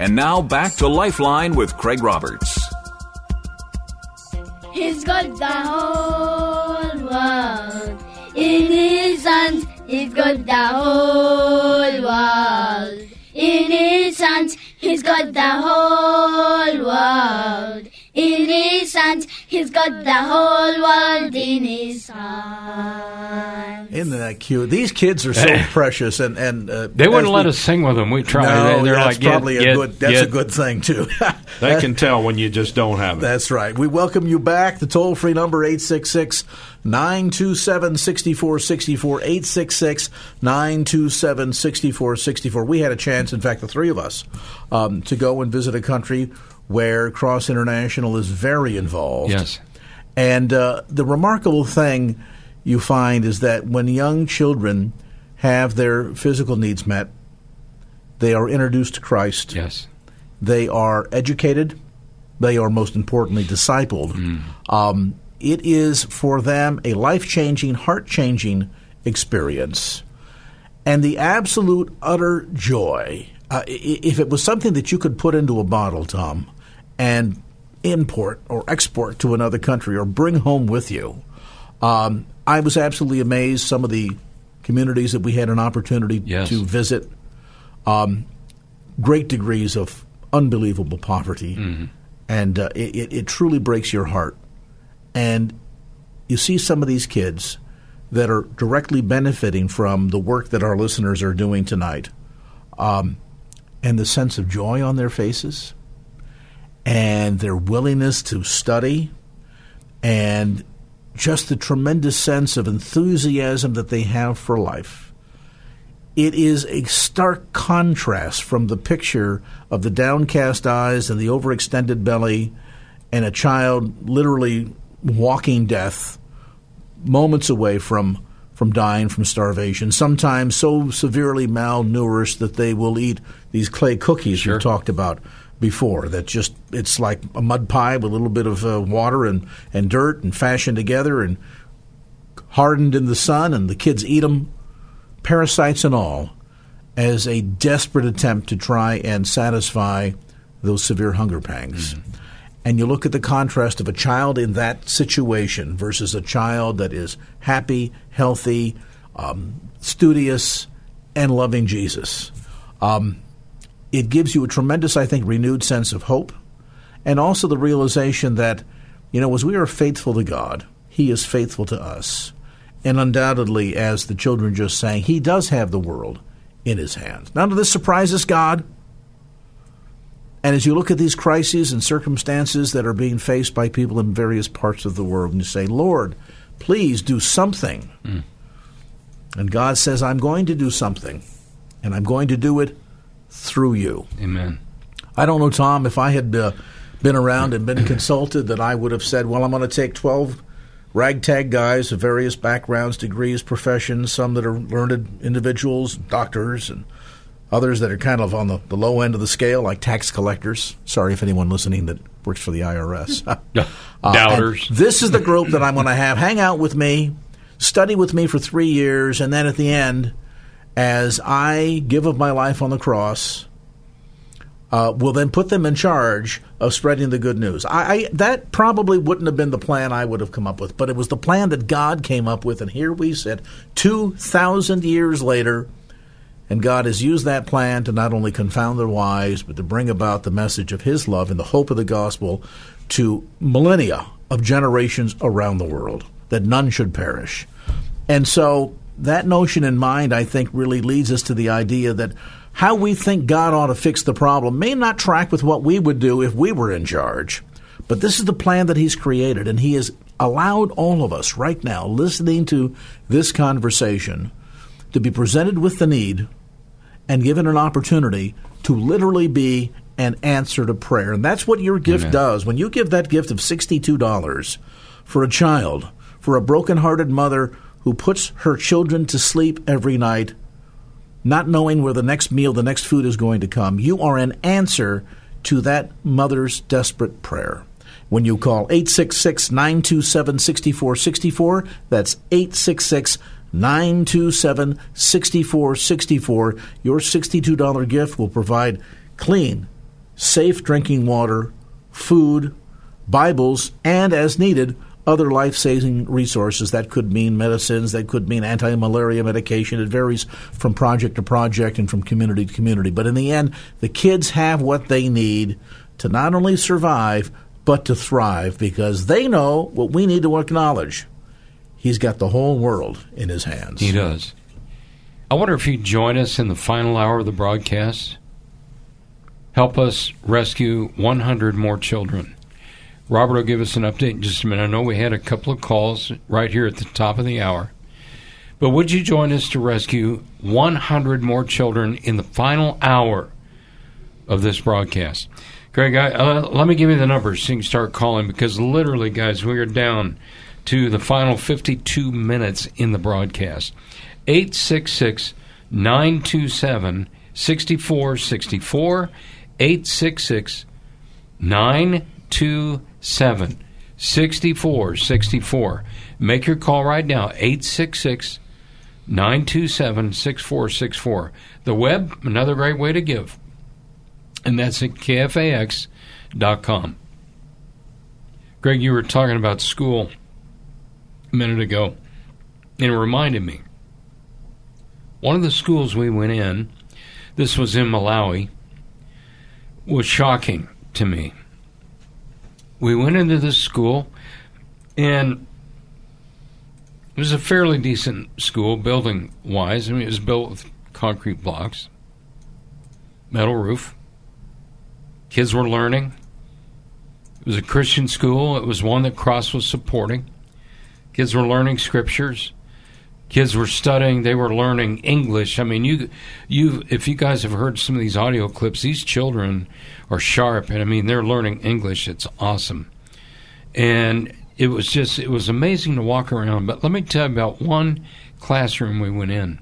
And now back to Lifeline with Craig Roberts. He's got the whole world in his hands. He's got the whole world in his hands. He's got the whole world in his hands. He's got the whole world in his hands. Isn't that cute? These kids are so precious, and and uh, They wouldn't let we- us sing with them. We tried. No, They're that's like, get- probably a get- good. That's get- a good thing too. They can tell when you just don't have it. That's right. We welcome you back. The toll free number 866 927 6464 866 927 6464. We had a chance, in fact, the three of us, um, to go and visit a country where Cross International is very involved. Yes. And uh, the remarkable thing you find is that when young children have their physical needs met, they are introduced to Christ. Yes. They are educated. They are most importantly discipled. Um, it is for them a life changing, heart changing experience. And the absolute utter joy. Uh, if it was something that you could put into a bottle, Tom, and import or export to another country or bring home with you, um, I was absolutely amazed. Some of the communities that we had an opportunity Yes. to visit, um, great degrees of unbelievable poverty, and uh, it, it, it truly breaks your heart. And you see some of these kids that are directly benefiting from the work that our listeners are doing tonight, um, and the sense of joy on their faces, and their willingness to study, and just the tremendous sense of enthusiasm that they have for life. It is a stark contrast from the picture of the downcast eyes and the overextended belly and a child literally walking death moments away from from dying from starvation, sometimes so severely malnourished that they will eat these clay cookies we talked about before. That just it's like a mud pie with a little bit of uh, water and, and dirt and fashioned together and hardened in the sun, and the kids eat them, parasites and all, as a desperate attempt to try and satisfy those severe hunger pangs. And you look at the contrast of a child in that situation versus a child that is happy, healthy, um, studious, and loving Jesus. Um, it gives you a tremendous, I think, renewed sense of hope, and also the realization that, you know, as we are faithful to God, He is faithful to us. And undoubtedly, as the children just sang, He does have the world in His hands. None of this surprises God. And as you look at these crises and circumstances that are being faced by people in various parts of the world, and you say, Lord, please do something. Mm. And God says, I'm going to do something, and I'm going to do it through you. Amen. I don't know, Tom, if I had uh, been around and been consulted, that I would have said, well, I'm going to take 12 ragtag guys of various backgrounds, degrees, professions, some that are learned individuals, doctors, and others that are kind of on the, the low end of the scale, like tax collectors. Sorry if anyone listening that works for the IRS. Uh, Doubters. this is the group that I'm going to have hang out with me, study with me for three years, and then at the end, as I give of my life on the cross, uh, will then put them in charge of spreading the good news. I, I that probably wouldn't have been the plan I would have come up with, but it was the plan that God came up with, and here we sit, two thousand years later, and God has used that plan to not only confound the wise, but to bring about the message of His love and the hope of the gospel to millennia of generations around the world, that none should perish. And so that notion in mind, I think, really leads us to the idea that how we think God ought to fix the problem may not track with what we would do if we were in charge. But this is the plan that He's created, and He has allowed all of us right now listening to this conversation to be presented with the need and given an opportunity to literally be an answer to prayer. And that's what your gift Amen. does. When you give that gift of $62 for a child, for a broken-hearted mother who puts her children to sleep every night, not knowing where the next meal, the next food is going to come, you are an answer to that mother's desperate prayer. When you call 866 927 6464, that's 866 927 6464, your $62 gift will provide clean, safe drinking water, food, Bibles, and as needed, other life saving resources. That could mean medicines, that could mean anti malaria medication. It varies from project to project and from community to community. But in the end, the kids have what they need to not only survive, but to thrive because they know what we need to acknowledge. He's got the whole world in his hands. He does. I wonder if you'd join us in the final hour of the broadcast. Help us rescue 100 more children. Robert will give us an update in just a minute. I know we had a couple of calls right here at the top of the hour. But would you join us to rescue 100 more children in the final hour of this broadcast? Greg, I, uh, let me give you the numbers so you can start calling because literally, guys, we are down to the final 52 minutes in the broadcast. 866 927 6464. 866 927 6464. Make your call right now. 866 927 6464. The web, another great way to give. And that's at kfax.com. Greg, you were talking about school a minute ago, and it reminded me. One of the schools we went in, this was in Malawi, was shocking to me. We went into this school, and it was a fairly decent school, building wise. I mean, it was built with concrete blocks, metal roof. Kids were learning. It was a Christian school. It was one that Cross was supporting. Kids were learning scriptures. Kids were studying. They were learning English. I mean, you, you, if you guys have heard some of these audio clips, these children are sharp, and I mean, they're learning English. It's awesome, and it was just, it was amazing to walk around. But let me tell you about one classroom we went in.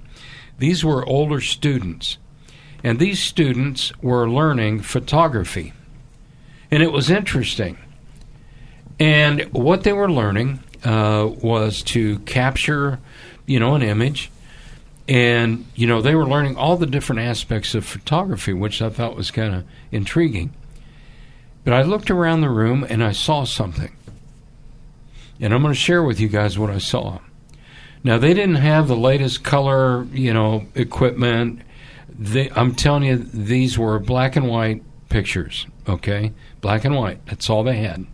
These were older students, and these students were learning photography, and it was interesting. And what they were learning uh, was to capture, you know, an image. And, you know, they were learning all the different aspects of photography, which I thought was kind of intriguing. But I looked around the room and I saw something. And I'm going to share with you guys what I saw. Now, they didn't have the latest color, you know, equipment. They, I'm telling you, these were black and white pictures, okay? Black and white. That's all they had.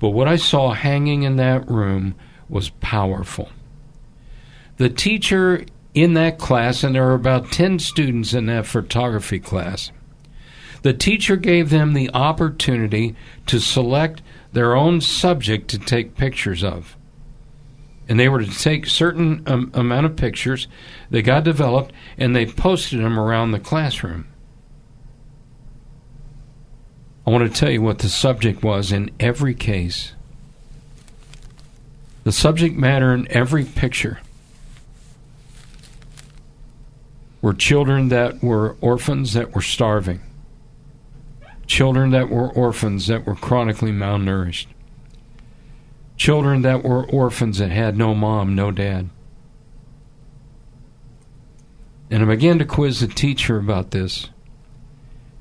But what I saw hanging in that room was powerful. The teacher in that class, and there were about 10 students in that photography class, the teacher gave them the opportunity to select their own subject to take pictures of. And they were to take certain um, amount of pictures. They got developed, and they posted them around the classroom. I want to tell you what the subject was in every case. The subject matter in every picture were children that were orphans that were starving, children that were orphans that were chronically malnourished, children that were orphans that had no mom, no dad. And I began to quiz the teacher about this.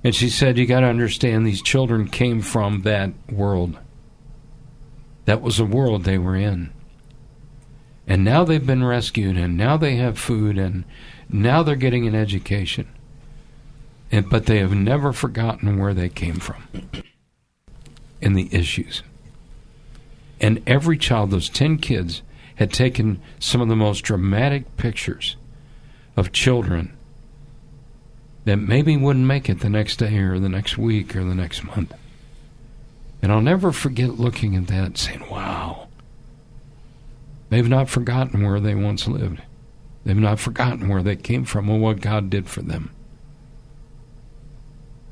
And she said, You got to understand, these children came from that world. That was the world they were in. And now they've been rescued, and now they have food, and now they're getting an education. And, but they have never forgotten where they came from and the issues. And every child, those 10 kids, had taken some of the most dramatic pictures of children that maybe wouldn't make it the next day or the next week or the next month. And I'll never forget looking at that and saying, wow, they've not forgotten where they once lived. They've not forgotten where they came from and what God did for them.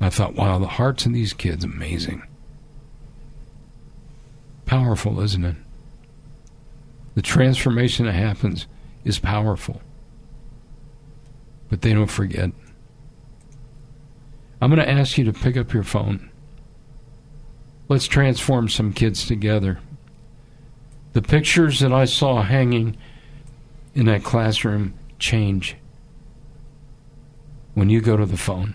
I thought, wow, the hearts of these kids, amazing. Powerful, isn't it? The transformation that happens is powerful. But they don't forget. I'm going to ask you to pick up your phone. Let's transform some kids together. The pictures that I saw hanging in that classroom change when you go to the phone.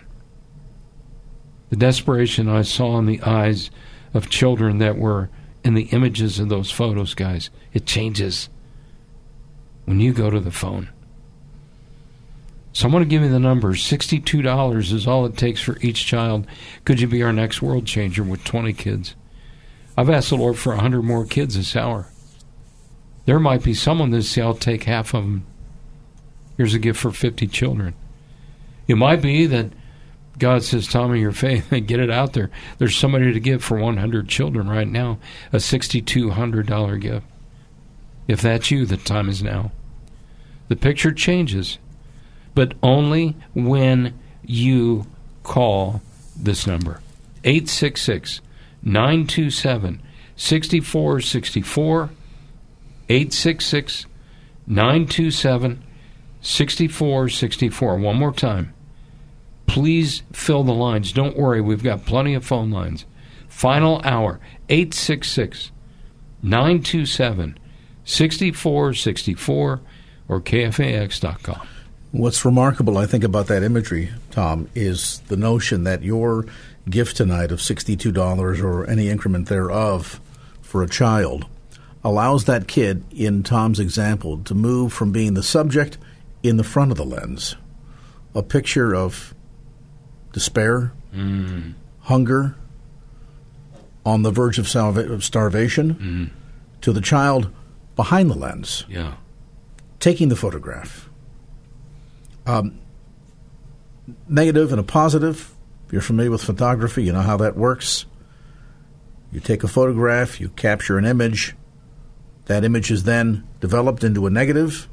The desperation I saw in the eyes of children that were in the images of those photos, guys, it changes when you go to the phone. So I'm going to give you the numbers. $62 is all it takes for each child. Could you be our next world changer with 20 kids? I've asked the Lord for 100 more kids this hour. There might be someone that say, I'll take half of them. Here's a gift for 50 children. It might be that God says, Tommy, your faith, get it out there. There's somebody to give for 100 children right now, a $6,200 gift. If that's you, the time is now. The picture changes but only when you call this number 866 927 6464. 866 927 6464. One more time. Please fill the lines. Don't worry, we've got plenty of phone lines. Final hour 866 927 6464 or KFAX.com. What's remarkable, I think, about that imagery, Tom, is the notion that your gift tonight of $62 or any increment thereof for a child allows that kid, in Tom's example, to move from being the subject in the front of the lens, a picture of despair, mm. hunger, on the verge of, salva- of starvation, mm. to the child behind the lens, yeah. taking the photograph um, negative and a positive. If you're familiar with photography, you know how that works. You take a photograph, you capture an image. That image is then developed into a negative,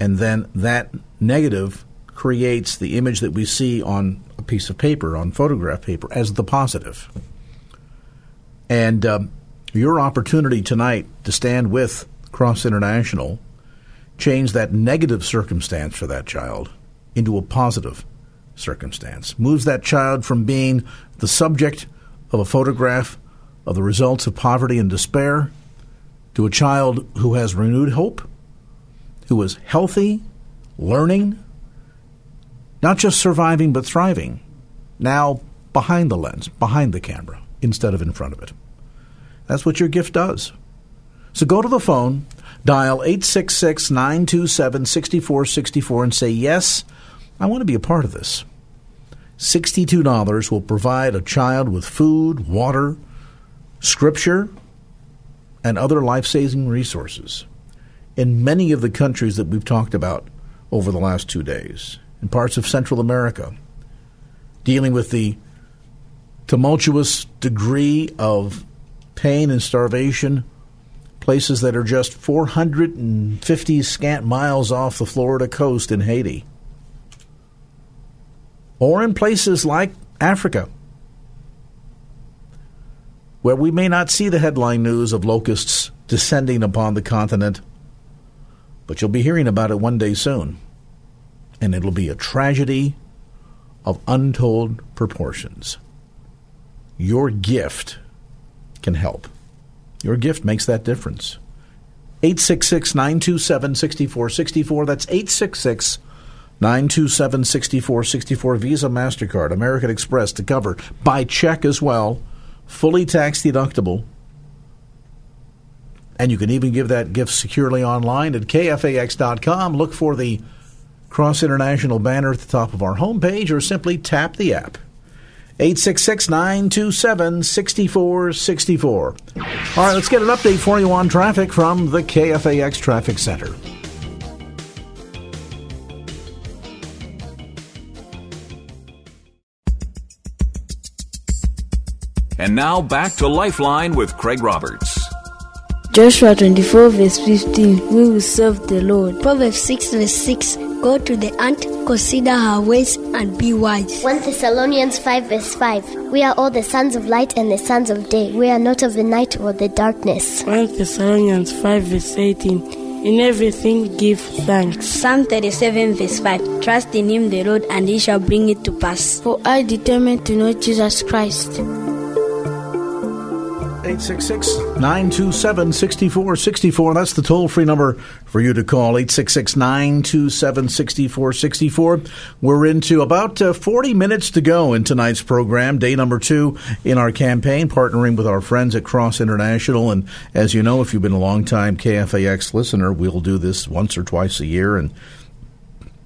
and then that negative creates the image that we see on a piece of paper, on photograph paper, as the positive. And um, your opportunity tonight to stand with Cross International change that negative circumstance for that child into a positive circumstance. Moves that child from being the subject of a photograph of the results of poverty and despair to a child who has renewed hope, who is healthy, learning, not just surviving but thriving, now behind the lens, behind the camera, instead of in front of it. That's what your gift does. So go to the phone, Dial 866 927 6464 and say, Yes, I want to be a part of this. $62 will provide a child with food, water, scripture, and other life saving resources. In many of the countries that we've talked about over the last two days, in parts of Central America, dealing with the tumultuous degree of pain and starvation places that are just 450 scant miles off the Florida coast in Haiti, or in places like Africa, where we may not see the headline news of locusts descending upon the continent, but you'll be hearing about it one day soon. And it'll be a tragedy of untold proportions. Your gift can help. Your gift makes that difference. 866 927 6464. That's 866 927 6464. Visa, MasterCard, American Express to cover by check as well. Fully tax deductible. And you can even give that gift securely online at kfax.com. Look for the Cross International banner at the top of our homepage or simply tap the app. 866 927 6464. All right, let's get an update for you on traffic from the KFAX Traffic Center. And now back to Lifeline with Craig Roberts. Joshua 24 verse 15, we will serve the Lord. Proverbs 6 verse 6, go to the ant, consider her ways, and be wise. 1 Thessalonians 5 verse 5, we are all the sons of light and the sons of day. We are not of the night or the darkness. 1 Thessalonians 5 verse 18, in everything give thanks. Psalm 37 verse 5, trust in him the Lord, and he shall bring it to pass. For I determined to know Jesus Christ. 866-927-6464. That's the toll-free number for you to call, 866-927-6464. We're into about uh, 40 minutes to go in tonight's program, day number two in our campaign, partnering with our friends at Cross International. And as you know, if you've been a long-time KFAX listener, we'll do this once or twice a year, and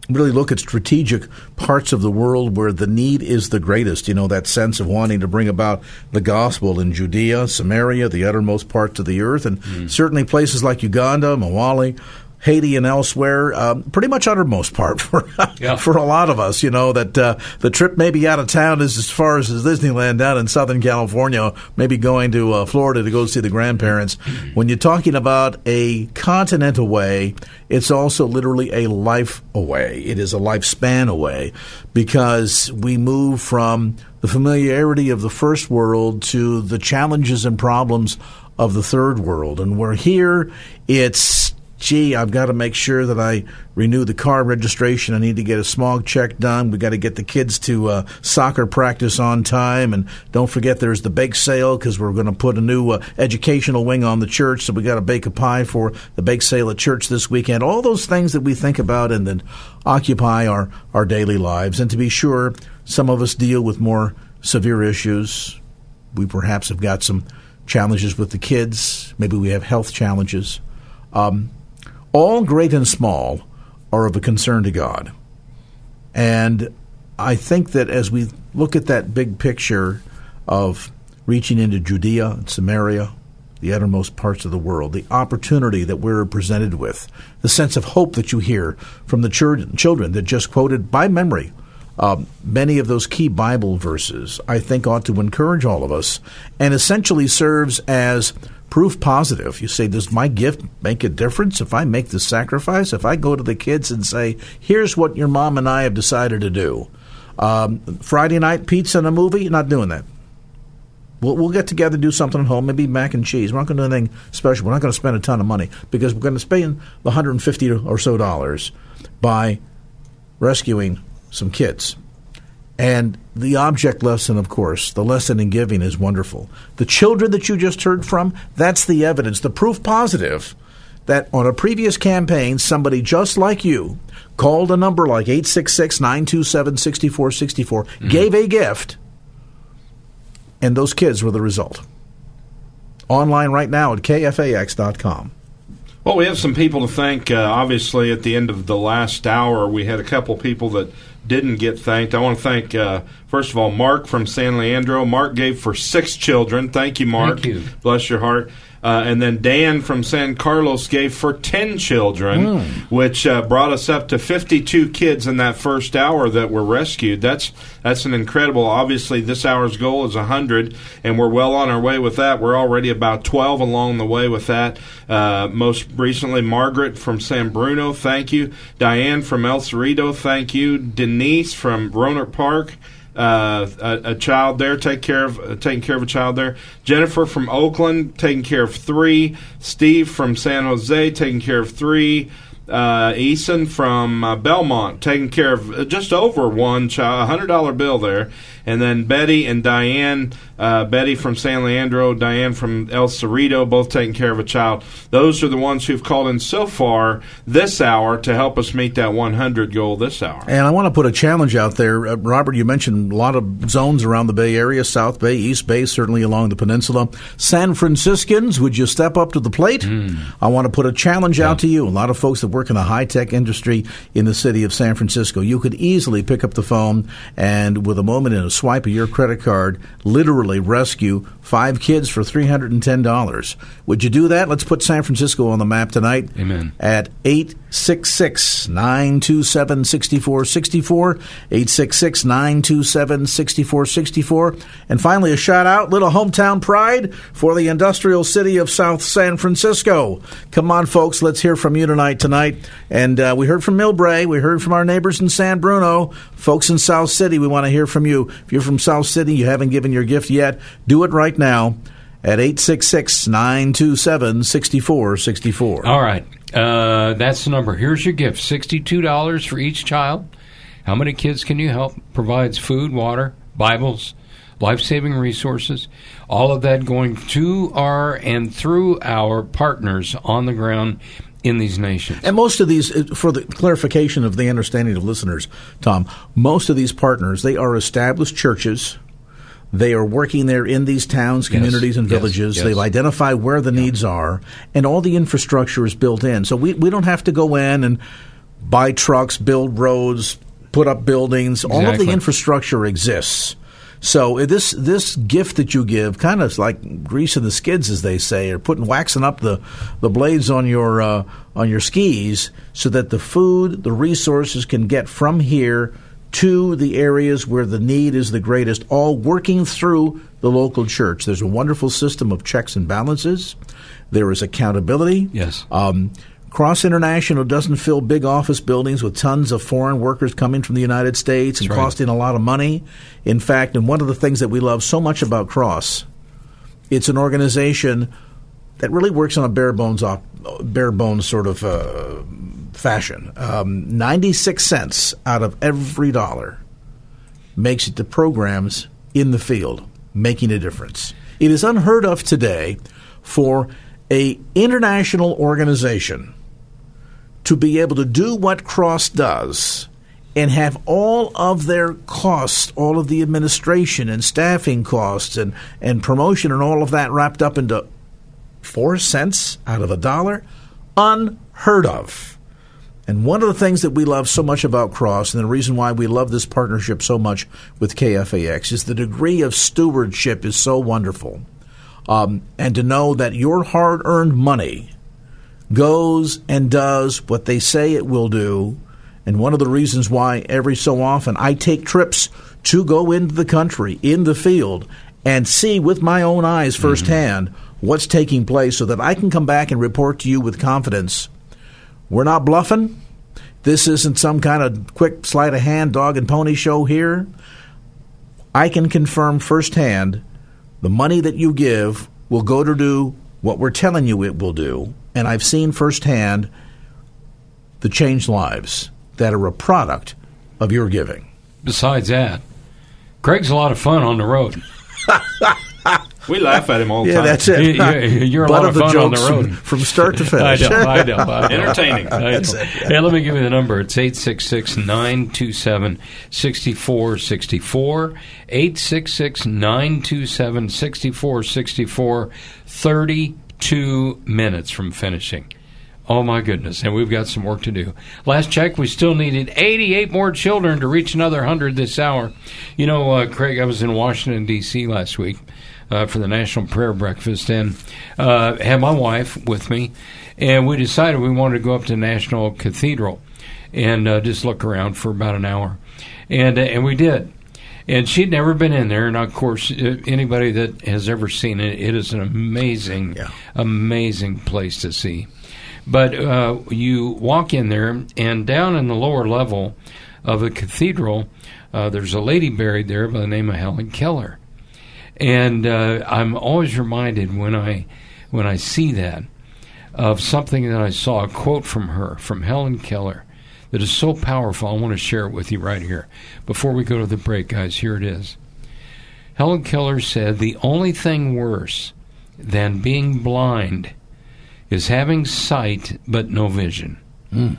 really look at strategic parts of the world where the need is the greatest. You know, that sense of wanting to bring about the gospel in Judea, Samaria, the uttermost parts of the earth, and mm. certainly places like Uganda, Mawali, Haiti and elsewhere, um, pretty much uttermost part for yeah. for a lot of us. You know that uh, the trip maybe out of town is as far as Disneyland down in Southern California, maybe going to uh, Florida to go see the grandparents. When you're talking about a continent away, it's also literally a life away. It is a lifespan away because we move from the familiarity of the first world to the challenges and problems of the third world, and we're here. It's gee, I've got to make sure that I renew the car registration. I need to get a smog check done. We've got to get the kids to uh, soccer practice on time. And don't forget there's the bake sale because we're going to put a new uh, educational wing on the church. So we got to bake a pie for the bake sale at church this weekend. All those things that we think about and that occupy our, our daily lives. And to be sure, some of us deal with more severe issues. We perhaps have got some challenges with the kids. Maybe we have health challenges. Um, all great and small are of a concern to God. And I think that as we look at that big picture of reaching into Judea and Samaria, the uttermost parts of the world, the opportunity that we're presented with, the sense of hope that you hear from the children that just quoted by memory uh, many of those key Bible verses, I think ought to encourage all of us and essentially serves as proof positive. You say, does my gift make a difference if I make the sacrifice? If I go to the kids and say, here's what your mom and I have decided to do. Um, Friday night pizza and a movie, not doing that. We'll, we'll get together, do something at home, maybe mac and cheese. We're not going to do anything special. We're not going to spend a ton of money because we're going to spend the 150 or so dollars by rescuing some kids. And the object lesson, of course, the lesson in giving is wonderful. The children that you just heard from, that's the evidence, the proof positive that on a previous campaign, somebody just like you called a number like 866 927 6464, mm-hmm. gave a gift, and those kids were the result. Online right now at kfax.com. Well, we have some people to thank. Uh, obviously, at the end of the last hour, we had a couple people that didn't get thanked. I want to thank, uh, first of all, Mark from San Leandro. Mark gave for six children. Thank you, Mark. Thank you. Bless your heart. Uh, and then Dan from San Carlos gave for 10 children, mm. which uh, brought us up to 52 kids in that first hour that were rescued. That's that's an incredible. Obviously, this hour's goal is 100, and we're well on our way with that. We're already about 12 along the way with that. Uh, most recently, Margaret from San Bruno, thank you. Diane from El Cerrito, thank you. Denise from Rohnert Park uh, a, a, child there, take care of uh, taking care of a child there. Jennifer from Oakland taking care of three. Steve from San Jose taking care of three. Uh, Eason from uh, Belmont taking care of uh, just over one child, a hundred dollar bill there, and then Betty and Diane, uh, Betty from San Leandro, Diane from El Cerrito, both taking care of a child. Those are the ones who've called in so far this hour to help us meet that 100 goal this hour. And I want to put a challenge out there. Uh, Robert, you mentioned a lot of zones around the Bay Area, South Bay, East Bay, certainly along the peninsula. San Franciscans, would you step up to the plate? Mm. I want to put a challenge yeah. out to you. A lot of folks that work in the high tech industry in the city of San Francisco. You could easily pick up the phone and, with a moment in a swipe of your credit card, literally rescue five kids for $310. Would you do that? Let's put San Francisco on the map tonight. Amen. At 866 927 6464. 866 927 6464. And finally, a shout out, little hometown pride for the industrial city of South San Francisco. Come on, folks, let's hear from you tonight. Tonight, and uh, we heard from Millbrae, we heard from our neighbors in San Bruno, folks in South City. We want to hear from you. If you're from South City, you haven't given your gift yet, do it right now at 866 927 6464. All right. Uh, that's the number. Here's your gift $62 for each child. How many kids can you help? Provides food, water, Bibles, life saving resources. All of that going to our and through our partners on the ground in these nations. And most of these, uh, for the clarification of the understanding of listeners, Tom, most of these partners, they are established churches. They are working there in these towns, communities, and villages. yes. They've identified where the needs are, and all the infrastructure is built in. So we, we don't have to go in and buy trucks, build roads, put up buildings. All of the infrastructure exists. So uh, this this gift that you give, kind of like greasing the skids, as they say, or putting waxing up the, the blades on your uh, on your skis, so that the food, the resources can get from here to the areas where the need is the greatest, all working through the local church. There's a wonderful system of checks and balances. There is accountability. Yes. Um, Cross International doesn't fill big office buildings with tons of foreign workers coming from the United States and right. costing a lot of money. In fact, and one of the things that we love so much about Cross, it's an organization that really works on a bare bones, op, bare bones sort of uh, fashion. Um, Ninety-six cents out of every dollar makes it to programs in the field, making a difference. It is unheard of today for a international organization to be able to do what Cross does and have all of their costs, all of the administration and staffing costs and, and promotion and all of that wrapped up into four cents out of a dollar? Unheard of. And one of the things that we love so much about Cross, and the reason why we love this partnership so much with KFAX, is the degree of stewardship is so wonderful. Um, and to know that your hard earned money goes and does what they say it will do. And one of the reasons why every so often I take trips to go into the country, in the field, and see with my own eyes mm-hmm. firsthand what's taking place so that I can come back and report to you with confidence. We're not bluffing. This isn't some kind of quick sleight of hand dog and pony show here. I can confirm firsthand the money that you give will go to do what we're telling you it will do. And I've seen firsthand the changed lives that are a product of your giving. Besides that, Craig's a lot of fun on the road. We laugh at him all the Yeah, time. Yeah, that's it. You- you- You're a lot of of the fun on the road. from- from start to I finish. know, I know. I know. Entertaining. I know. That's it, Hey, let me give you the number. It's 866 927 6464. 866 927 6464. 32 minutes from finishing. Oh my goodness, and we've got some work to do. Last check, we still needed 88 more children to reach another 100 this hour. You know, uh, Craig, I was in Washington, D.C. last week uh, for the National Prayer Breakfast and uh, had my wife with me, and we decided we wanted to go up to National Cathedral and uh, just look around for about an hour. And, uh, and we did. And she'd never been in there, and of course, uh, anybody that has ever seen it, it is an amazing, amazing place to see. But uh, you walk in there, and down in the lower level of the cathedral, uh, there's a lady buried there by the name of Helen Keller. And uh, I'm always reminded when I when I see that of something that I saw, a quote from her, from Helen Keller, that is so powerful. I want to share it with you right here. Before we go to the break, guys, here it is. Helen Keller said, The only thing worse than being blind is having sight but no vision. Hmm.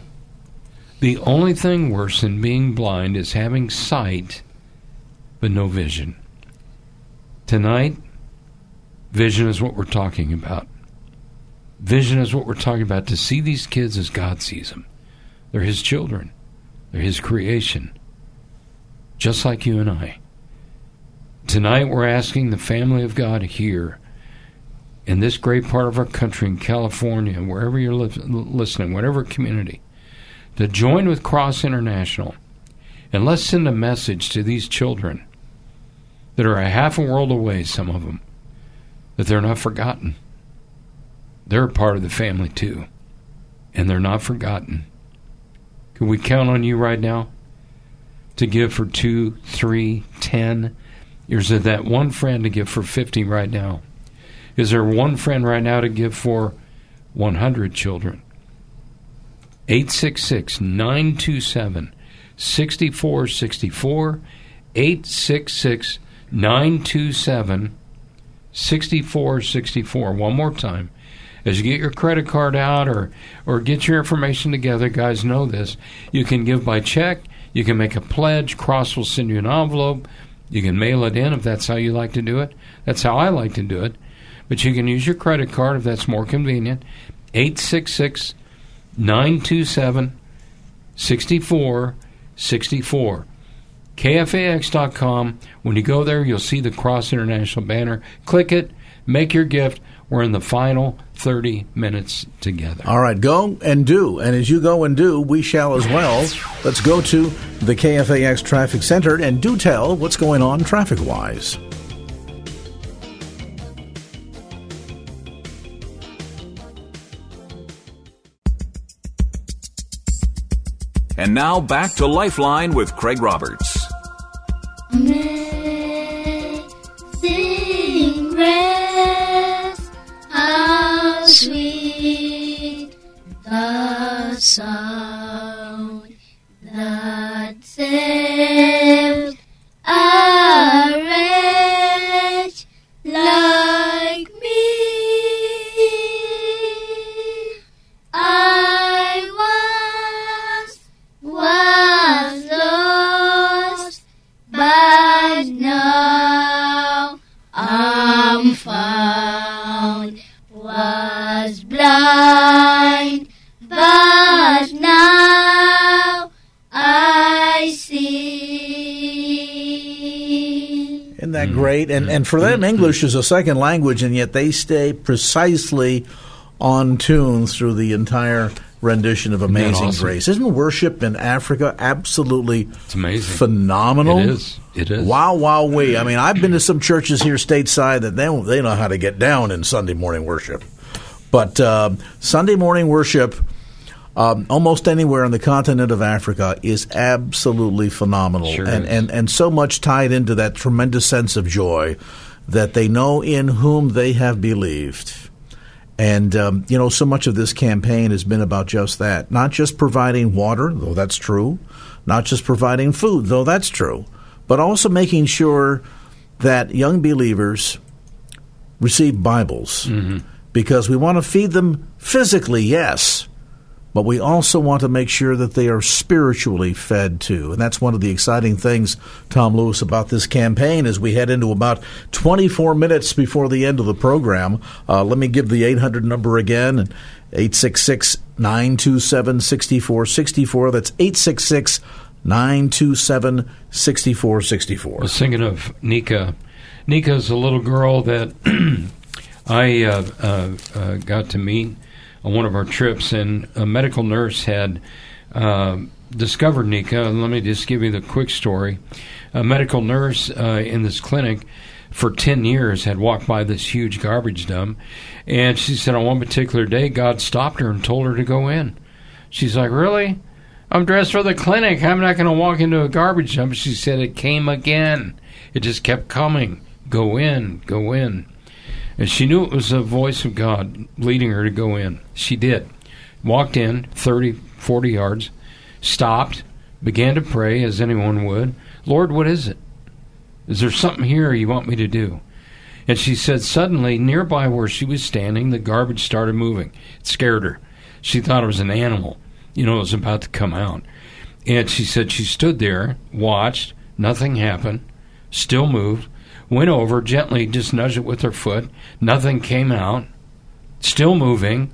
The only thing worse than being blind is having sight but no vision. Tonight, vision is what we're talking about. Vision is what we're talking about. To see these kids as God sees them, they're His children, they're His creation, just like you and I. Tonight, we're asking the family of God here in this great part of our country, in California, wherever you're li- listening, whatever community, to join with Cross International and let's send a message to these children that are a half a world away, some of them, that they're not forgotten. They're a part of the family too, and they're not forgotten. Can we count on you right now to give for two, three, ten? Is there that one friend to give for 50 right now? Is there one friend right now to give for 100 children? 866 927 6464. 866 927 6464. One more time. As you get your credit card out or, or get your information together, guys know this. You can give by check. You can make a pledge. Cross will send you an envelope. You can mail it in if that's how you like to do it. That's how I like to do it. But you can use your credit card if that's more convenient. 866 927 6464. KFAX.com. When you go there, you'll see the Cross International banner. Click it, make your gift. We're in the final 30 minutes together. All right, go and do. And as you go and do, we shall as well. Let's go to the KFAX Traffic Center and do tell what's going on traffic wise. And now back to Lifeline with Craig Roberts. Amazing the that great? And and for them, English is a second language, and yet they stay precisely on tune through the entire rendition of Amazing awesome? Grace. Isn't worship in Africa absolutely It's amazing. phenomenal? It is. It is. Wow, wow, we. I mean, I've been to some churches here stateside that they they know how to get down in Sunday morning worship, but um Sunday morning worship. Um, almost anywhere on the continent of Africa is absolutely phenomenal, Sure and, is. and and so much tied into that tremendous sense of joy that they know in whom they have believed. And, um, you know, so much of this campaign has been about just that. Not just providing water, though that's true, not just providing food, though that's true, but also making sure that young believers receive Bibles. Because we want to feed them physically, yes, but we also want to make sure that they are spiritually fed too. And that's one of the exciting things, Tom Lewis, about this campaign as we head into about 24 minutes before the end of the program. Uh, let me give the 800 number again 866 927 6464. That's 866 927 6464. I was thinking of Nika. Nika's a little girl that I uh, uh, uh, got to meet on one of our trips, and a medical nurse had uh, discovered Nika. And let me just give you the quick story. A medical nurse uh, in this clinic for 10 years had walked by this huge garbage dump, and she said on one particular day, God stopped her and told her to go in. She's like, Really? I'm dressed for the clinic. I'm not going to walk into a garbage dump. She said it came again. It just kept coming. Go in, go in. And she knew it was the voice of God leading her to go in. She did. Walked in 30, 40 yards, stopped, began to pray as anyone would. Lord, what is it? Is there something here you want me to do? And she said, suddenly, nearby where she was standing, the garbage started moving. It scared her. She thought it was an animal, you know, it was about to come out. And she said she stood there, watched, nothing happened, still moved, went over, gently just nudged it with her foot, nothing came out, still moving.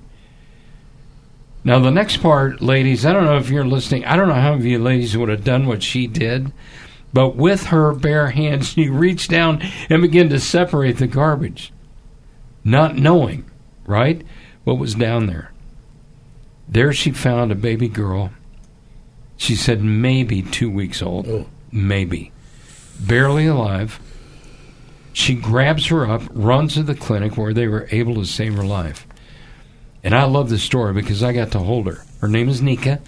Now, the next part, ladies, I don't know if you're listening. I don't know how many of you ladies would have done what she did, but with her bare hands, she reached down and began to separate the garbage, not knowing, right, what was down there. There she found a baby girl. She said maybe two weeks old. Oh. Maybe. Barely alive. She grabs her up, runs to the clinic where they were able to save her life. And I love this story because I got to hold her. Her name is Nika.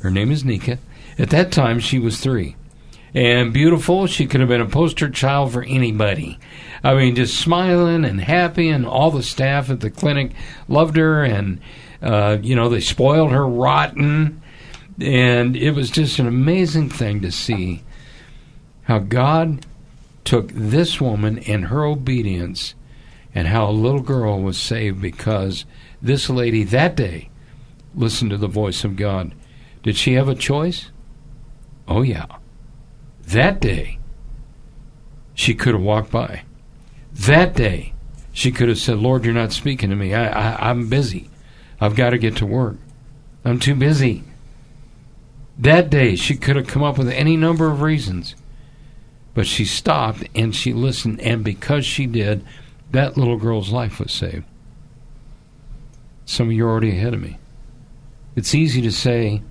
Her name is Nika. At that time, she was three. And beautiful, she could have been a poster child for anybody. I mean, just smiling and happy, and all the staff at the clinic loved her, and, uh, you know, they spoiled her rotten. And it was just an amazing thing to see how God took this woman and her obedience and how a little girl was saved because this lady that day listened to the voice of God. Did she have a choice? Oh, yeah. That day, she could have walked by. That day, she could have said, Lord, you're not speaking to me. I, I, I'm busy. I've got to get to work. I'm too busy. That day, she could have come up with any number of reasons. But she stopped and she listened, and because she did, that little girl's life was saved. Some of you are already ahead of me. It's easy to say,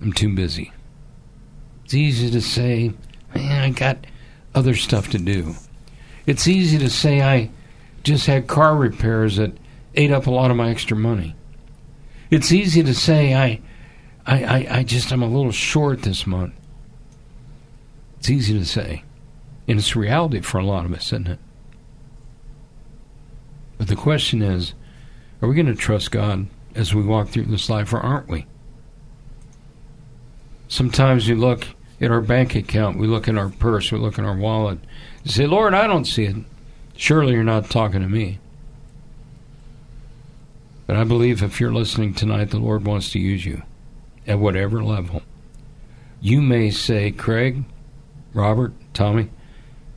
I'm too busy. It's easy to say, man, I got other stuff to do. It's easy to say, I just had car repairs that ate up a lot of my extra money. It's easy to say, I, I, I, I just am a little short this month. It's easy to say. And it's reality for a lot of us, isn't it? But the question is, are we going to trust God as we walk through this life, or aren't we? Sometimes we look at our bank account, we look in our purse, we look in our wallet, and say, Lord, I don't see it. Surely you're not talking to me. But I believe if you're listening tonight, the Lord wants to use you at whatever level. You may say, Craig, Robert, Tommy,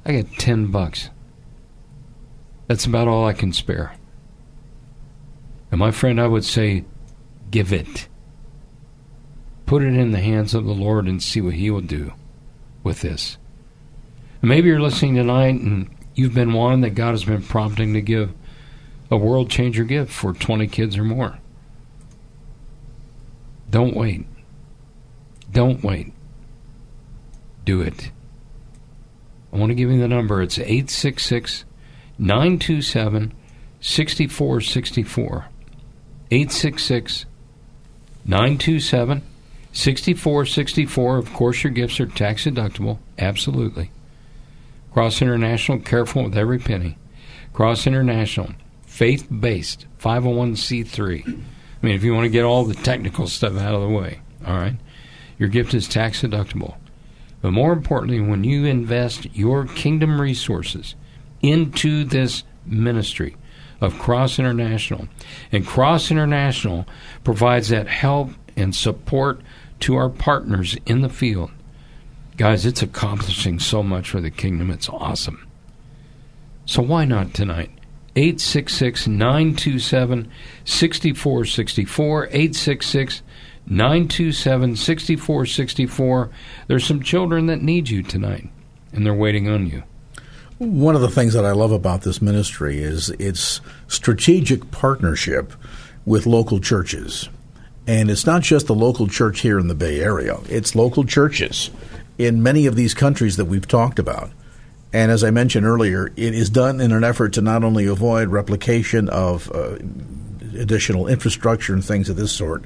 I got 10 bucks. That's about all I can spare. And my friend, I would say, give it. Put it in the hands of the Lord and see what He will do with this. And maybe you're listening tonight and you've been one that God has been prompting to give a world changer gift for 20 kids or more. Don't wait. Don't wait. Do it. I want to give you the number. It's 866 927 6464. 866 927 6464. Of course, your gifts are tax deductible. Absolutely. Cross International, careful with every penny. Cross International, faith based, 501c3. I mean, if you want to get all the technical stuff out of the way, all right? Your gift is tax deductible. But more importantly, when you invest your kingdom resources into this ministry of Cross International, and Cross International provides that help and support to our partners in the field. Guys, it's accomplishing so much for the kingdom. It's awesome. So why not tonight? 866 927 6464. 866 927 6464. There's some children that need you tonight, and they're waiting on you. One of the things that I love about this ministry is its strategic partnership with local churches. And it's not just the local church here in the Bay Area, it's local churches in many of these countries that we've talked about. And as I mentioned earlier, it is done in an effort to not only avoid replication of uh, additional infrastructure and things of this sort,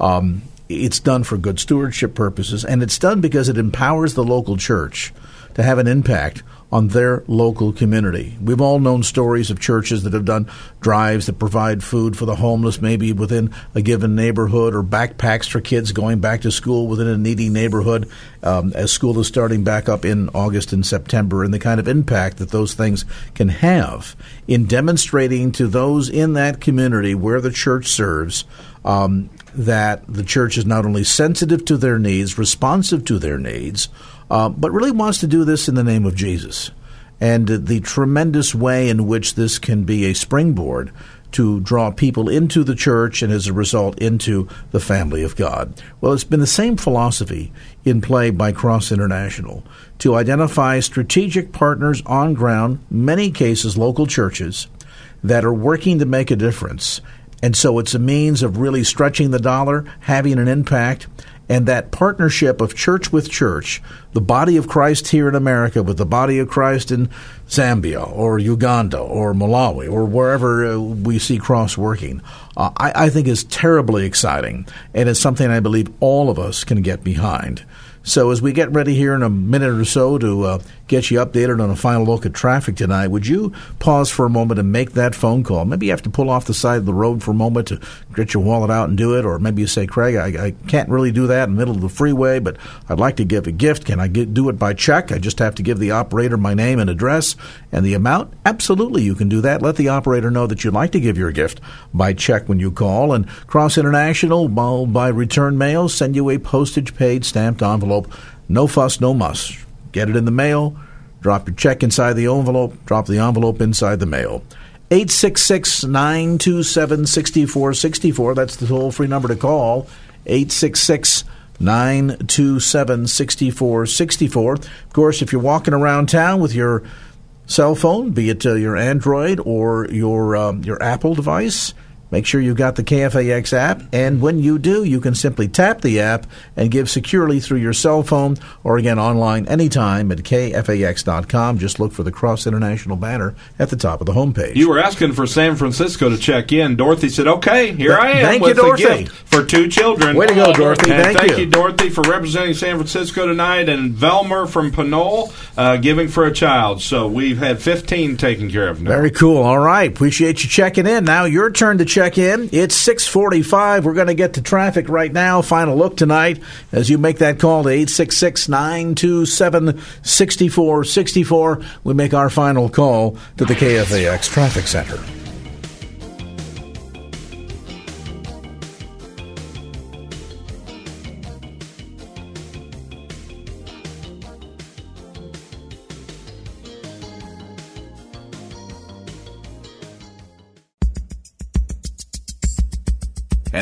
um, it's done for good stewardship purposes, and it's done because it empowers the local church to have an impact on their local community. We've all known stories of churches that have done drives that provide food for the homeless, maybe within a given neighborhood, or backpacks for kids going back to school within a needy neighborhood um, as school is starting back up in August and September, and the kind of impact that those things can have in demonstrating to those in that community where the church serves. Um, that the church is not only sensitive to their needs, responsive to their needs, uh, but really wants to do this in the name of Jesus. And the tremendous way in which this can be a springboard to draw people into the church and as a result into the family of God. Well, it's been the same philosophy in play by Cross International to identify strategic partners on ground, many cases local churches, that are working to make a difference. And so it's a means of really stretching the dollar, having an impact, and that partnership of church with church, the body of Christ here in America with the body of Christ in Zambia or Uganda or Malawi or wherever uh, we see cross working, uh, I, I think is terribly exciting. And it's something I believe all of us can get behind. So as we get ready here in a minute or so to uh, get you updated on a final look at traffic tonight, would you pause for a moment and make that phone call? Maybe you have to pull off the side of the road for a moment to get your wallet out and do it, or maybe you say, Craig, I, I can't really do that in the middle of the freeway, but I'd like to give a gift. Can I get, do it by check? I just have to give the operator my name and address and the amount. Absolutely, you can do that. Let the operator know that you'd like to give your gift by check when you call. And Cross International, by return mail, send you a postage paid stamped envelope. No fuss, no muss. Get it in the mail, drop your check inside the envelope, drop the envelope inside the mail. 866 927 6464. That's the toll free number to call. 866 927 6464. Of course, if you're walking around town with your cell phone, be it uh, your Android or your, um, your Apple device, Make sure you've got the KFAX app, and when you do, you can simply tap the app and give securely through your cell phone or again online anytime at kfax.com. Just look for the Cross International banner at the top of the homepage. You were asking for San Francisco to check in. Dorothy said, "Okay, here Th- I am thank you, Dorothy. for two children." Way to go, Dorothy. And Thank thank you. you, Dorothy, for representing San Francisco tonight, and Velmer from Pinole uh, giving for a child. So we've had 15 taken care of now. Very cool. All right. Appreciate you checking in. Now your turn to check in. It's 645. We're going to get to traffic right now. Final look tonight as you make that call to 866-927-6464. We make our final call to the KFAX Traffic Center.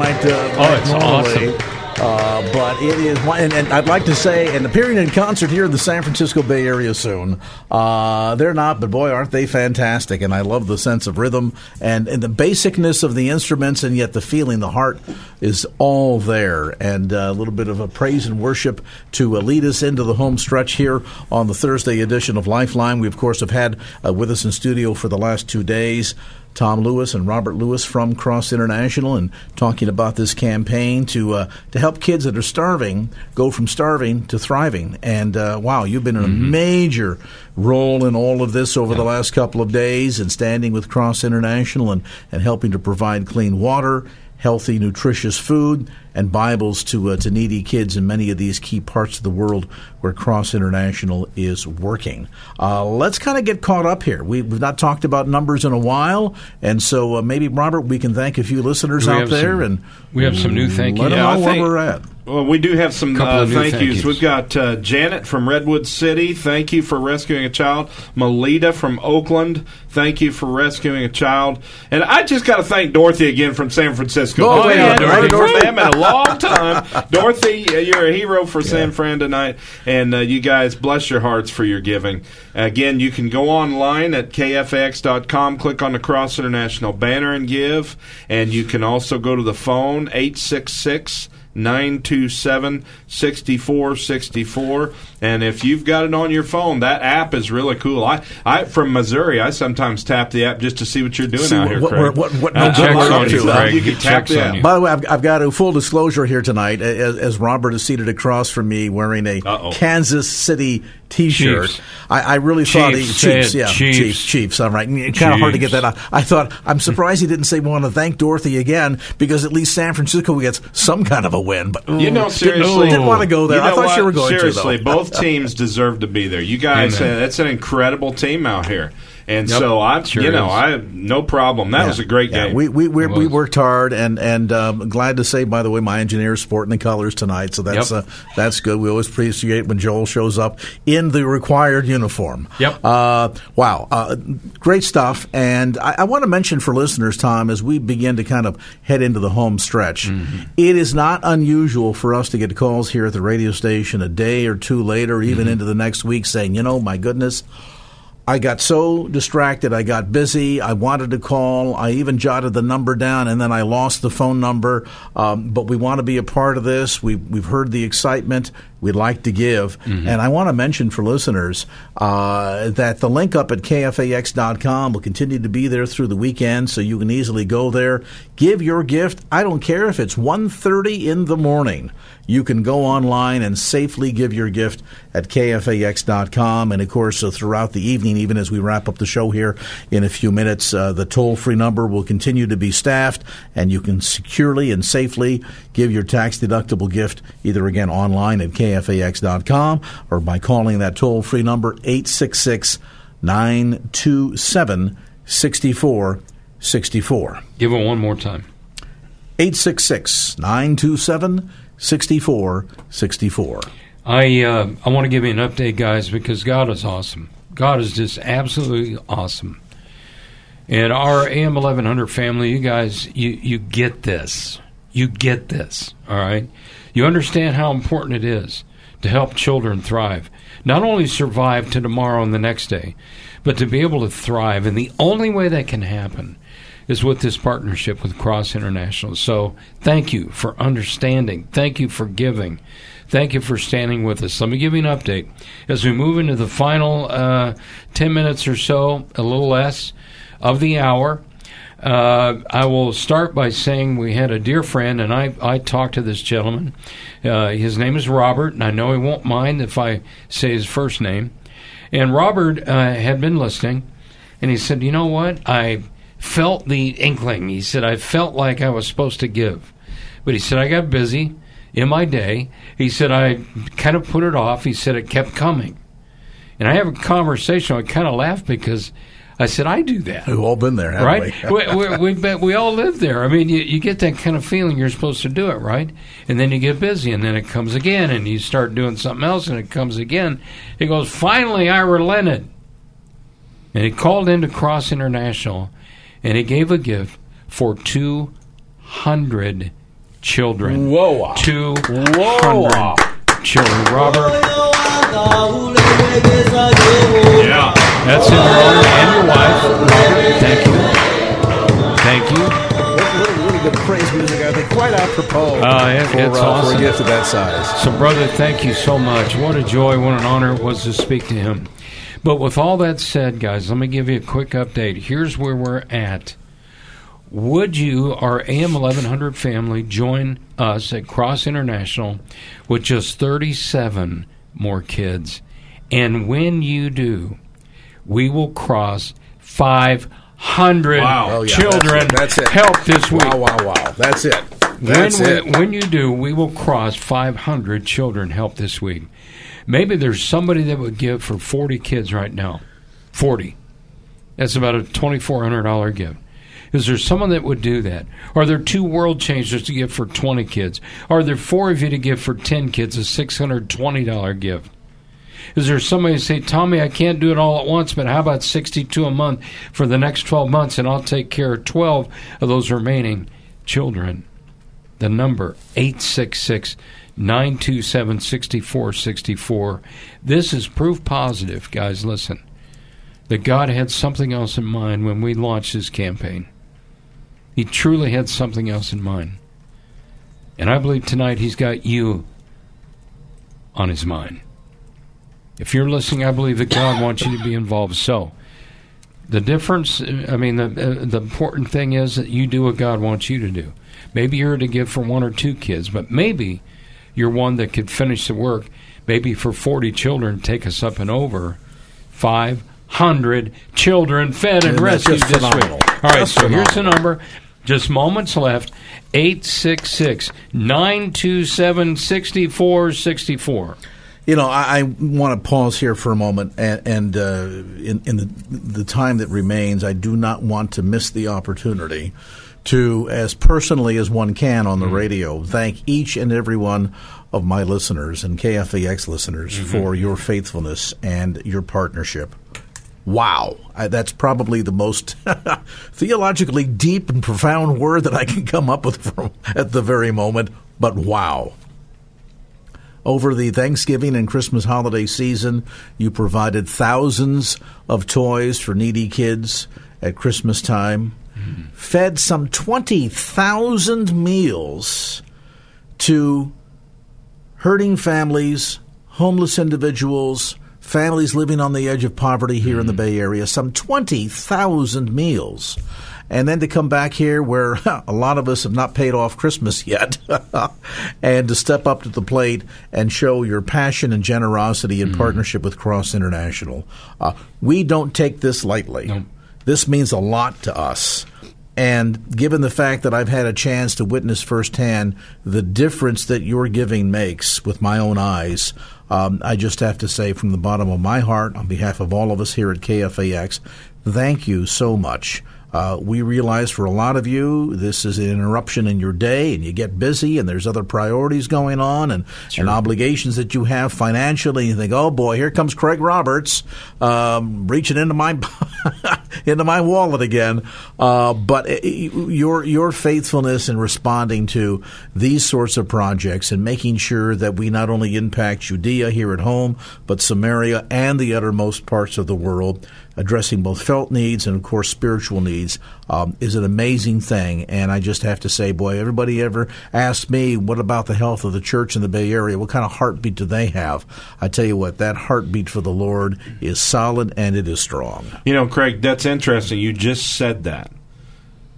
Might. Uh, Oh, it's normally. awesome. Uh, but it is, and, and I'd like to say, and appearing in concert here in the San Francisco Bay Area soon. Uh, they're not, but boy, aren't they fantastic! And I love the sense of rhythm and, and the basicness of the instruments, and yet the feeling, the heart is all there. And uh, a little bit of a praise and worship to uh, lead us into the home stretch here on the Thursday edition of Lifeline. We, of course, have had uh, with us in studio for the last two days. Tom Lewis and Robert Lewis from Cross International, and talking about this campaign to uh, to help kids that are starving go from starving to thriving. And uh, wow, you've been in a major role in all of this over the last couple of days, and standing with Cross International and and helping to provide clean water. Healthy, nutritious food and Bibles to uh, to needy kids in many of these key parts of the world where Cross International is working. Uh, let's kind of get caught up here. We, we've not talked about numbers in a while, and so uh, maybe Robert, we can thank a few listeners We out there, some- and we have some new thank let yous. them Yeah, know I where think- we're at. Well, we do have some uh, thank, thank yous. yous. We've got uh, Janet from Redwood City. Thank you for rescuing a child. Melita from Oakland. Thank you for rescuing a child. And I just got to thank Dorothy again from San Francisco. Oh, We yeah, had Dorothy. Heard from them and a long time. Dorothy, uh, you're a hero for San Fran tonight, and uh, you guys bless your hearts for your giving. Again, you can go online at kfax.com, click on the Cross International banner and give, and you can also go to the phone eight six six. 927 6464 and if you've got it on your phone that app is really cool i i from missouri i sometimes tap the app just to see what you're doing See out what- here what- Craig. what- what Uh, no good we're up you, to, Craig. you can tap the app By the way, I've, I've got a full disclosure here tonight as, as Robert is seated across from me wearing a Kansas City T-shirt. I, I really thought he Chiefs, say Chiefs, it, yeah, Chiefs. Chiefs, Chiefs. All right, kind of hard to get that. out. I thought I'm surprised he didn't say we want to thank Dorothy again because at least San Francisco gets some kind of a win. But You know, didn't- seriously, didn't, want to go there. You know I thought what? you were going seriously, to. though. both teams deserve to be there. You guys, uh, that's an incredible team out here, and Yep, so I, sure you know, is. I no problem. That Yeah. was a great Yeah, game. we we we, It we was. worked hard, and and um, glad to say, by the way, my engineer's sporting the colors tonight, so that's Yep. uh, that's good. We always appreciate when Joel shows up in the required uniform. Yep. Uh, wow, uh, great stuff. And I, I want to mention for listeners, Tom, as we begin to kind of head into the home stretch, Mm-hmm. it is not unusual for us to get calls here at the radio station a day or two later, even Mm-hmm. into the next week, saying, you know, my goodness. I got so distracted. I got busy. I wanted to call. I even jotted the number down, and then I lost the phone number. Um, but we want to be a part of this. We, we've heard the excitement. We'd like to give. And I want to mention for listeners uh, that the link up at kfax.com will continue to be there through the weekend, so you can easily go there, give your gift. I don't care if it's 1.30 in the morning. You can go online and safely give your gift at kfax.com. And of course, uh, throughout the evening, even as we wrap up the show here in a few minutes, uh, the toll free number will continue to be staffed, and you can securely and safely give your tax deductible gift either again online at kfax.com or by calling that toll free number 866 927 6464. Give it one more time. 866 927 6464. I uh, I want to give you an update, guys, because God is awesome. God is just absolutely awesome. And our AM eleven hundred family, you guys, you you get this. You get this. All right. You understand how important it is to help children thrive, not only survive to tomorrow and the next day, but to be able to thrive. And the only way that can happen is with this partnership with Cross International. So thank you for understanding. Thank you for giving. Thank you for standing with us. Let me give you an update. As we move into the final uh, 10 minutes or so, a little less, of the hour, uh, I will start by saying we had a dear friend, and I, I talked to this gentleman. Uh, his name is Robert, and I know he won't mind if I say his first name. And Robert uh, had been listening, and he said, You know what? I felt the inkling. He said, I felt like I was supposed to give. But he said, I got busy in my day. He said, I kind of put it off. He said, it kept coming. And I have a conversation. I kind of laughed because I said, I do that. We've all been there, haven't Right? we? we, we, we, bet we all live there. I mean, you, you get that kind of feeling you're supposed to do it, right? And then you get busy, and then it comes again, and you start doing something else, and it comes again. He goes, Finally, I relented. And he called into Cross International, and he gave a gift for 200 children. Whoa. 200 Whoa. children. Robert, yeah. That's in your honor and your wife. Thank you. Thank you. Little, little bit of praise music, I think, quite apropos Uh, it- for, it's uh, for a gift of that size. So, brother, thank you so much. What a joy, what an honor it was to speak to him. But with all that said, guys, let me give you a quick update. Here's where we're at. Would you, our AM 1100 family, join us at Cross International with just 37 more kids? And when you do, we will cross 500 Wow. Oh, yeah, children that's it. That's it. help this week. Wow, wow, wow. That's it. That's when, it. When you do, we will cross 500 children help this week. Maybe there's somebody that would give for 40 kids right now. 40. That's about a $2,400 gift. Is there someone that would do that? Are there two world changers to give for 20 kids? Are there four of you to give for 10 kids, a $620 gift? Is there somebody who say, Tommy, I can't do it all at once, but how about 62 a month for the next 12 months and I'll take care of 12 of those remaining children? The number 866 927 6464. This is proof positive, guys. Listen, that God had something else in mind when we launched this campaign. He truly had something else in mind. And I believe tonight He's got you on His mind. If you're listening, I believe that God wants you to be involved. So, the difference, I mean, the, uh, the important thing is that you do what God wants you to do. Maybe you're to give for one or two kids, but maybe you're one that could finish the work. Maybe for 40 children, take us up and over 500 children fed and, And rescued this phenomenal. week. All right, Just so here's the number. Just moments left 866 927 6464. You know, I, I want to pause here for a moment, and, and uh, in, in the, the time that remains, I do not want to miss the opportunity to, as personally as one can on the radio, thank each and every one of my listeners and KFAX listeners for your faithfulness and your partnership. Wow. I, that's probably the most theologically deep and profound word that I can come up with from, at the very moment, but wow. Over the Thanksgiving and Christmas holiday season, you provided thousands of toys for needy kids at Christmas time, fed some 20,000 meals to hurting families, homeless individuals, families living on the edge of poverty here in the hmm. Bay Area, some 20,000 meals. And then to come back here where a lot of us have not paid off Christmas yet, and to step up to the plate and show your passion and generosity in partnership with Cross International. Uh, we don't take this lightly. This means a lot to us. And given the fact that I've had a chance to witness firsthand the difference that your giving makes with my own eyes, um, I just have to say from the bottom of my heart, on behalf of all of us here at KFAX, thank you so much. Uh, we realize for a lot of you, this is an interruption in your day, and you get busy, and there's other priorities going on, and, and obligations that you have financially. You think, oh boy, here comes Craig Roberts um, reaching into my into my wallet again. Uh, but i- i- your your faithfulness in responding to these sorts of projects and making sure that we not only impact Judea here at home, but Samaria and the uttermost parts of the world, addressing both felt needs and of course spiritual needs, um, is an amazing thing. And I just have to say, boy, everybody ever asks me, what about the health of the church in the Bay Area? What kind of heartbeat do they have? I tell you what, that heartbeat for the Lord is solid and it is strong. You know, Craig, that's interesting. You just said that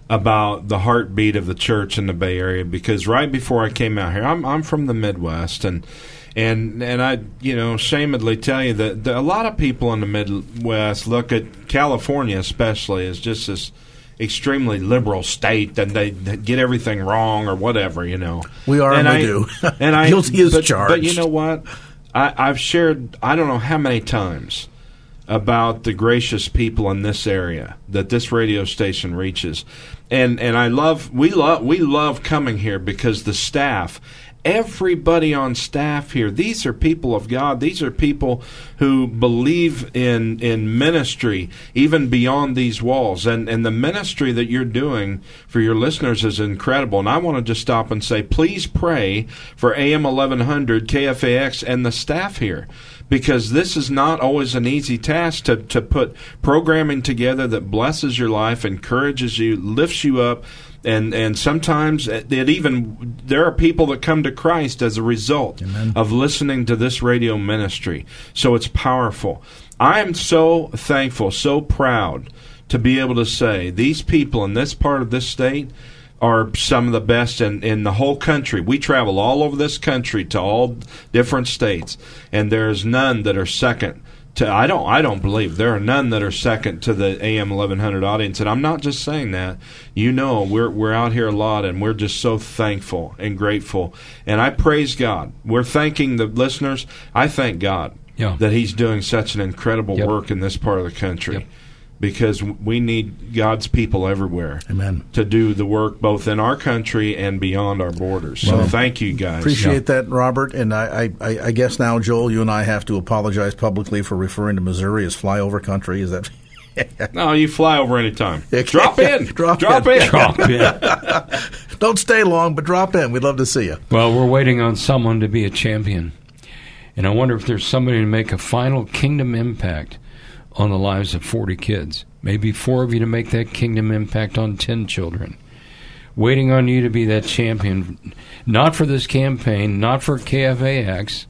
about the heartbeat of the church in the Bay Area because right before I came out here, I'm I'm from the Midwest and and and I you know shamedly tell you that, that a lot of people in the Midwest look at California especially as just this extremely liberal state and they, get everything wrong or whatever you know We are and we I, do. and I Guilty as but, charged. but you know what I, I've shared I don't know how many times about the gracious people in this area that this radio station reaches. And and I love we love we love coming here because the staff everybody on staff here these are people of God. These are people who believe in in ministry even beyond these walls. And and the ministry that you're doing for your listeners is incredible. And I want to just stop and say please pray for AM 1100 KFAX and the staff here. Because this is not always an easy task to, to put programming together that blesses your life, encourages you, lifts you up, and and sometimes it even there are people that come to Christ as a result of listening to this radio ministry. So it's powerful. I am so thankful, so proud to be able to say these people in this part of this state are some of the best in, in the whole country. We travel all over this country to all different states, and there's none that are second to. I don't. I don't believe there are none that are second to the AM 1100 audience. And I'm not just saying that. You know, we're we're out here a lot, and we're just so thankful and grateful. And I praise God. We're thanking the listeners. I thank God Yeah. that He's doing such an incredible Yep. work in this part of the country. Because we need God's people everywhere Amen. to do the work both in our country and beyond our borders. So Well, thank you guys. Appreciate that, Robert. And I, I, I guess now, Joel, you and I have to apologize publicly for referring to Missouri as flyover country. Is that? No, you fly over anytime. Drop in. Drop Drop in. in. Drop in. Don't stay long, but drop in. We'd love to see you. Well, we're waiting on someone to be a champion. And I wonder if there's somebody to make a final kingdom impact on the lives of 40 kids. Maybe four of you to make that kingdom impact on 10 children. Waiting on you to be that champion, not for this campaign, not for KFAX,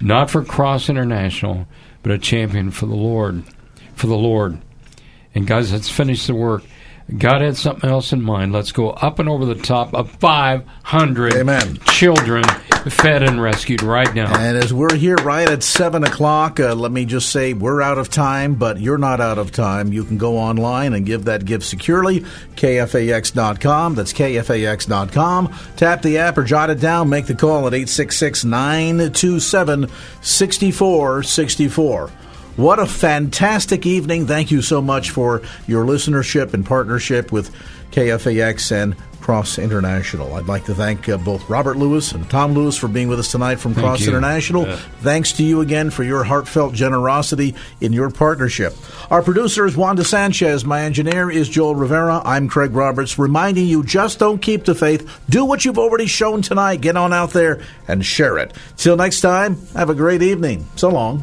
not for Cross International, but a champion for the Lord. For the Lord. And guys, let's finish the work. God had something else in mind. Let's go up and over the top of 500 Amen. children fed and rescued right now. And as we're here right at 7 o'clock, uh, let me just say we're out of time, but you're not out of time. You can go online and give that gift securely. KFAX.com. That's KFAX.com. Tap the app or jot it down. Make the call at 866 927 6464. What a fantastic evening. Thank you so much for your listenership and partnership with KFAX and Cross International. I'd like to thank uh, both Robert Lewis and Tom Lewis for being with us tonight from Thank Cross you. International. Yeah. Thanks to you again for your heartfelt generosity in your partnership. Our producer is Wanda Sanchez. My engineer is Joel Rivera. I'm Craig Roberts, reminding you just don't keep the faith. Do what you've already shown tonight. Get on out there and share it. Till next time, have a great evening. So long.